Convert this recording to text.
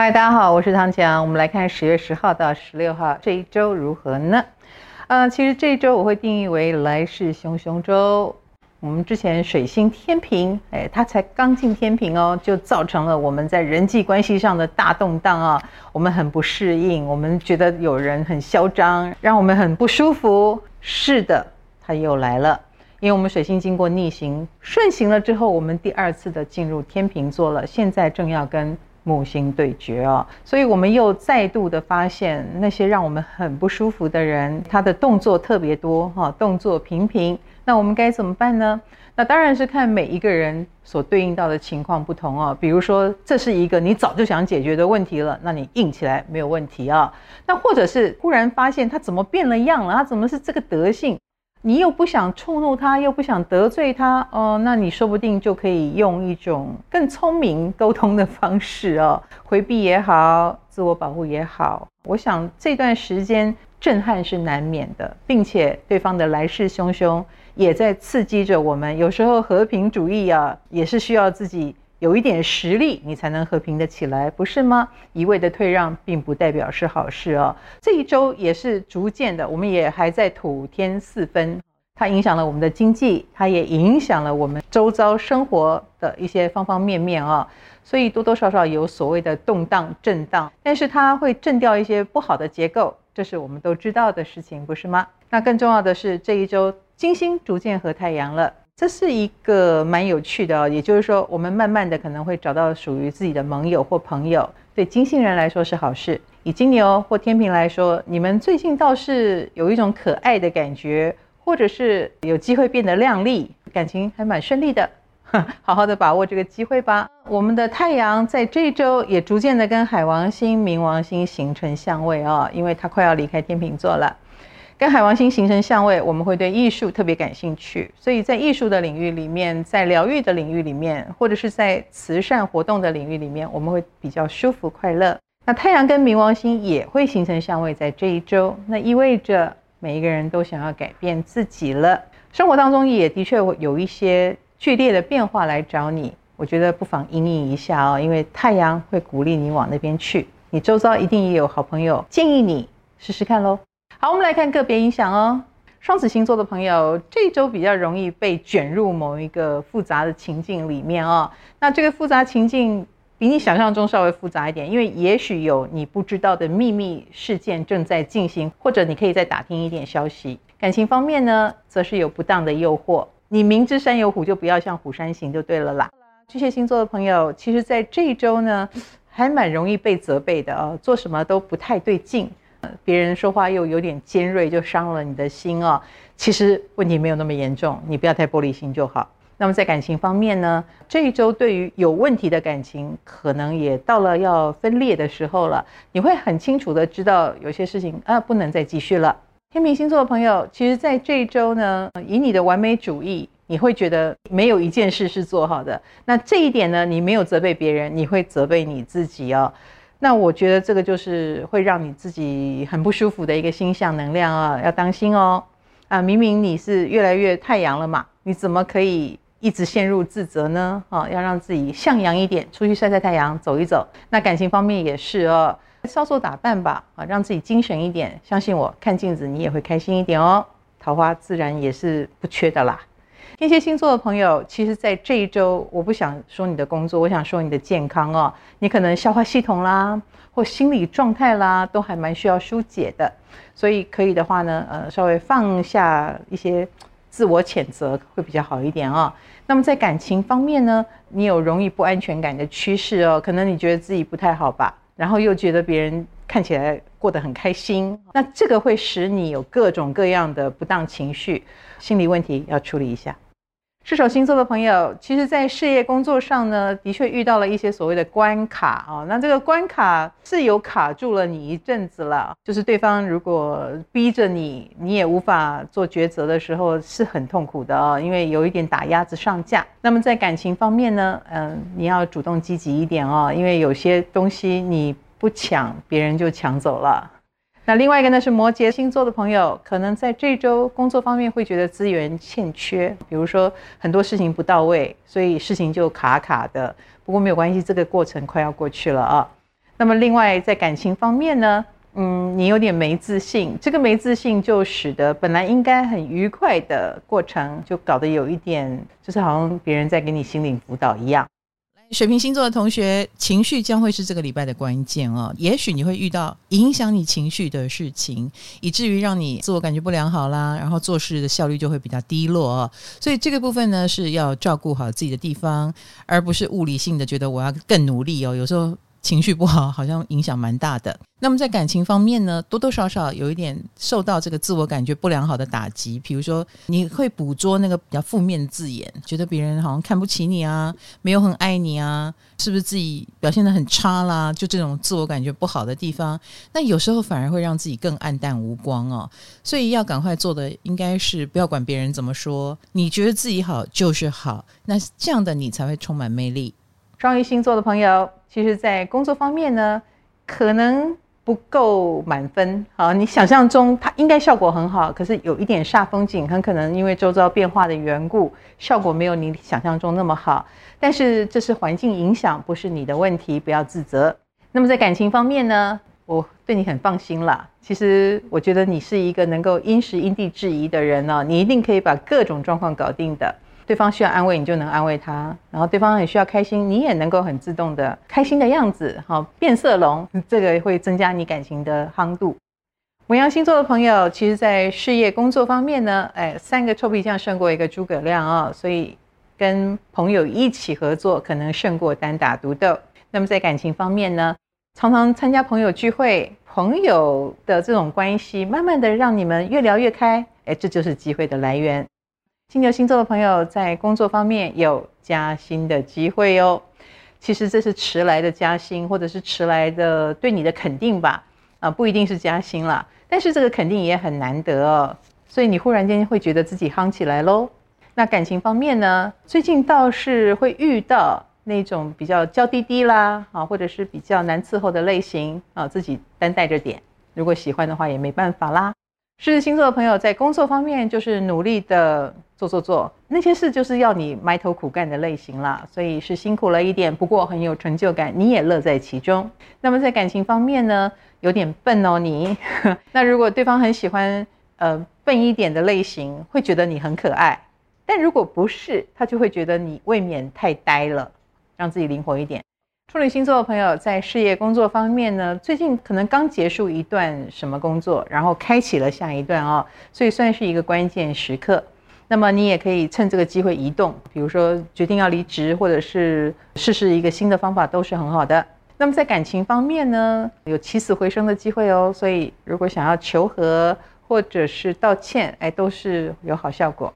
嗨，大家好，我是唐强。我们来看十月十号到十六号这一周如何呢？呃，其实这一周我会定义为来势汹汹周。我们之前水星天秤，哎，它才刚进天秤哦，就造成了我们在人际关系上的大动荡啊。我们很不适应，我们觉得有人很嚣张，让我们很不舒服。是的，它又来了，因为我们水星经过逆行顺行了之后，我们第二次的进入天秤座了，现在正要跟。木星对决哦，所以我们又再度的发现那些让我们很不舒服的人，他的动作特别多哈，动作频频。那我们该怎么办呢？那当然是看每一个人所对应到的情况不同哦。比如说，这是一个你早就想解决的问题了，那你硬起来没有问题啊。那或者是忽然发现他怎么变了样了，他怎么是这个德性？你又不想触怒他，又不想得罪他，哦，那你说不定就可以用一种更聪明沟通的方式哦，回避也好，自我保护也好。我想这段时间震撼是难免的，并且对方的来势汹汹也在刺激着我们。有时候和平主义啊，也是需要自己。有一点实力，你才能和平的起来，不是吗？一味的退让，并不代表是好事哦。这一周也是逐渐的，我们也还在土天四分，它影响了我们的经济，它也影响了我们周遭生活的一些方方面面啊。所以多多少少有所谓的动荡、震荡，但是它会震掉一些不好的结构，这是我们都知道的事情，不是吗？那更重要的是，这一周金星逐渐和太阳了。这是一个蛮有趣的哦，也就是说，我们慢慢的可能会找到属于自己的盟友或朋友。对金星人来说是好事。以金牛或天秤来说，你们最近倒是有一种可爱的感觉，或者是有机会变得靓丽，感情还蛮顺利的。好好的把握这个机会吧。我们的太阳在这周也逐渐的跟海王星、冥王星形成相位哦，因为它快要离开天秤座了。跟海王星形成相位，我们会对艺术特别感兴趣，所以在艺术的领域里面，在疗愈的领域里面，或者是在慈善活动的领域里面，我们会比较舒服快乐。那太阳跟冥王星也会形成相位，在这一周，那意味着每一个人都想要改变自己了。生活当中也的确会有一些剧烈的变化来找你，我觉得不妨因应一下哦，因为太阳会鼓励你往那边去，你周遭一定也有好朋友建议你试试看喽。好，我们来看个别影响哦。双子星座的朋友，这一周比较容易被卷入某一个复杂的情境里面哦。那这个复杂情境比你想象中稍微复杂一点，因为也许有你不知道的秘密事件正在进行，或者你可以再打听一点消息。感情方面呢，则是有不当的诱惑。你明知山有虎，就不要向虎山行，就对了啦。巨蟹星座的朋友，其实在这一周呢，还蛮容易被责备的哦，做什么都不太对劲。别人说话又有点尖锐，就伤了你的心哦。其实问题没有那么严重，你不要太玻璃心就好。那么在感情方面呢，这一周对于有问题的感情，可能也到了要分裂的时候了。你会很清楚的知道有些事情啊，不能再继续了。天秤星座的朋友，其实在这一周呢，以你的完美主义，你会觉得没有一件事是做好的。那这一点呢，你没有责备别人，你会责备你自己哦。那我觉得这个就是会让你自己很不舒服的一个星象能量啊，要当心哦。啊，明明你是越来越太阳了嘛，你怎么可以一直陷入自责呢？啊，要让自己向阳一点，出去晒晒太阳，走一走。那感情方面也是哦，稍作打扮吧，啊，让自己精神一点。相信我，看镜子你也会开心一点哦，桃花自然也是不缺的啦。天蝎星座的朋友，其实，在这一周，我不想说你的工作，我想说你的健康哦。你可能消化系统啦，或心理状态啦，都还蛮需要疏解的。所以可以的话呢，呃，稍微放下一些自我谴责，会比较好一点哦。那么在感情方面呢，你有容易不安全感的趋势哦。可能你觉得自己不太好吧，然后又觉得别人看起来过得很开心，那这个会使你有各种各样的不当情绪、心理问题要处理一下。射手星座的朋友，其实，在事业工作上呢，的确遇到了一些所谓的关卡啊。那这个关卡是有卡住了你一阵子了，就是对方如果逼着你，你也无法做抉择的时候，是很痛苦的啊，因为有一点打鸭子上架。那么在感情方面呢，嗯，你要主动积极一点哦，因为有些东西你不抢，别人就抢走了。那另外一个呢，是摩羯星座的朋友，可能在这周工作方面会觉得资源欠缺，比如说很多事情不到位，所以事情就卡卡的。不过没有关系，这个过程快要过去了啊。那么另外在感情方面呢，嗯，你有点没自信，这个没自信就使得本来应该很愉快的过程，就搞得有一点，就是好像别人在给你心灵辅导一样。水瓶星座的同学，情绪将会是这个礼拜的关键哦。也许你会遇到影响你情绪的事情，以至于让你自我感觉不良好啦，然后做事的效率就会比较低落哦。所以这个部分呢，是要照顾好自己的地方，而不是物理性的觉得我要更努力哦。有时候。情绪不好，好像影响蛮大的。那么在感情方面呢，多多少少有一点受到这个自我感觉不良好的打击。比如说，你会捕捉那个比较负面的字眼，觉得别人好像看不起你啊，没有很爱你啊，是不是自己表现得很差啦？就这种自我感觉不好的地方，那有时候反而会让自己更黯淡无光哦。所以要赶快做的应该是不要管别人怎么说，你觉得自己好就是好，那这样的你才会充满魅力。双鱼星座的朋友。其实，在工作方面呢，可能不够满分。好，你想象中它应该效果很好，可是有一点煞风景，很可能因为周遭变化的缘故，效果没有你想象中那么好。但是这是环境影响，不是你的问题，不要自责。那么在感情方面呢，我对你很放心啦。其实我觉得你是一个能够因时因地制宜的人呢，你一定可以把各种状况搞定的。对方需要安慰，你就能安慰他；然后对方很需要开心，你也能够很自动的开心的样子。好，变色龙，这个会增加你感情的夯度。牡羊星座的朋友，其实在事业工作方面呢，哎，三个臭皮匠胜过一个诸葛亮啊、哦，所以跟朋友一起合作可能胜过单打独斗。那么在感情方面呢，常常参加朋友聚会，朋友的这种关系，慢慢的让你们越聊越开，哎，这就是机会的来源。金牛星座的朋友在工作方面有加薪的机会哦。其实这是迟来的加薪，或者是迟来的对你的肯定吧。啊，不一定是加薪啦，但是这个肯定也很难得哦。所以你忽然间会觉得自己夯起来喽。那感情方面呢？最近倒是会遇到那种比较娇滴滴啦，啊，或者是比较难伺候的类型啊，自己担待着点。如果喜欢的话，也没办法啦。狮子星座的朋友在工作方面就是努力的做做做，那些事就是要你埋头苦干的类型啦，所以是辛苦了一点，不过很有成就感，你也乐在其中。那么在感情方面呢，有点笨哦你，那如果对方很喜欢呃笨一点的类型，会觉得你很可爱，但如果不是，他就会觉得你未免太呆了，让自己灵活一点。处女星座的朋友在事业工作方面呢，最近可能刚结束一段什么工作，然后开启了下一段哦，所以算是一个关键时刻。那么你也可以趁这个机会移动，比如说决定要离职，或者是试试一个新的方法，都是很好的。那么在感情方面呢，有起死回生的机会哦，所以如果想要求和或者是道歉，哎，都是有好效果。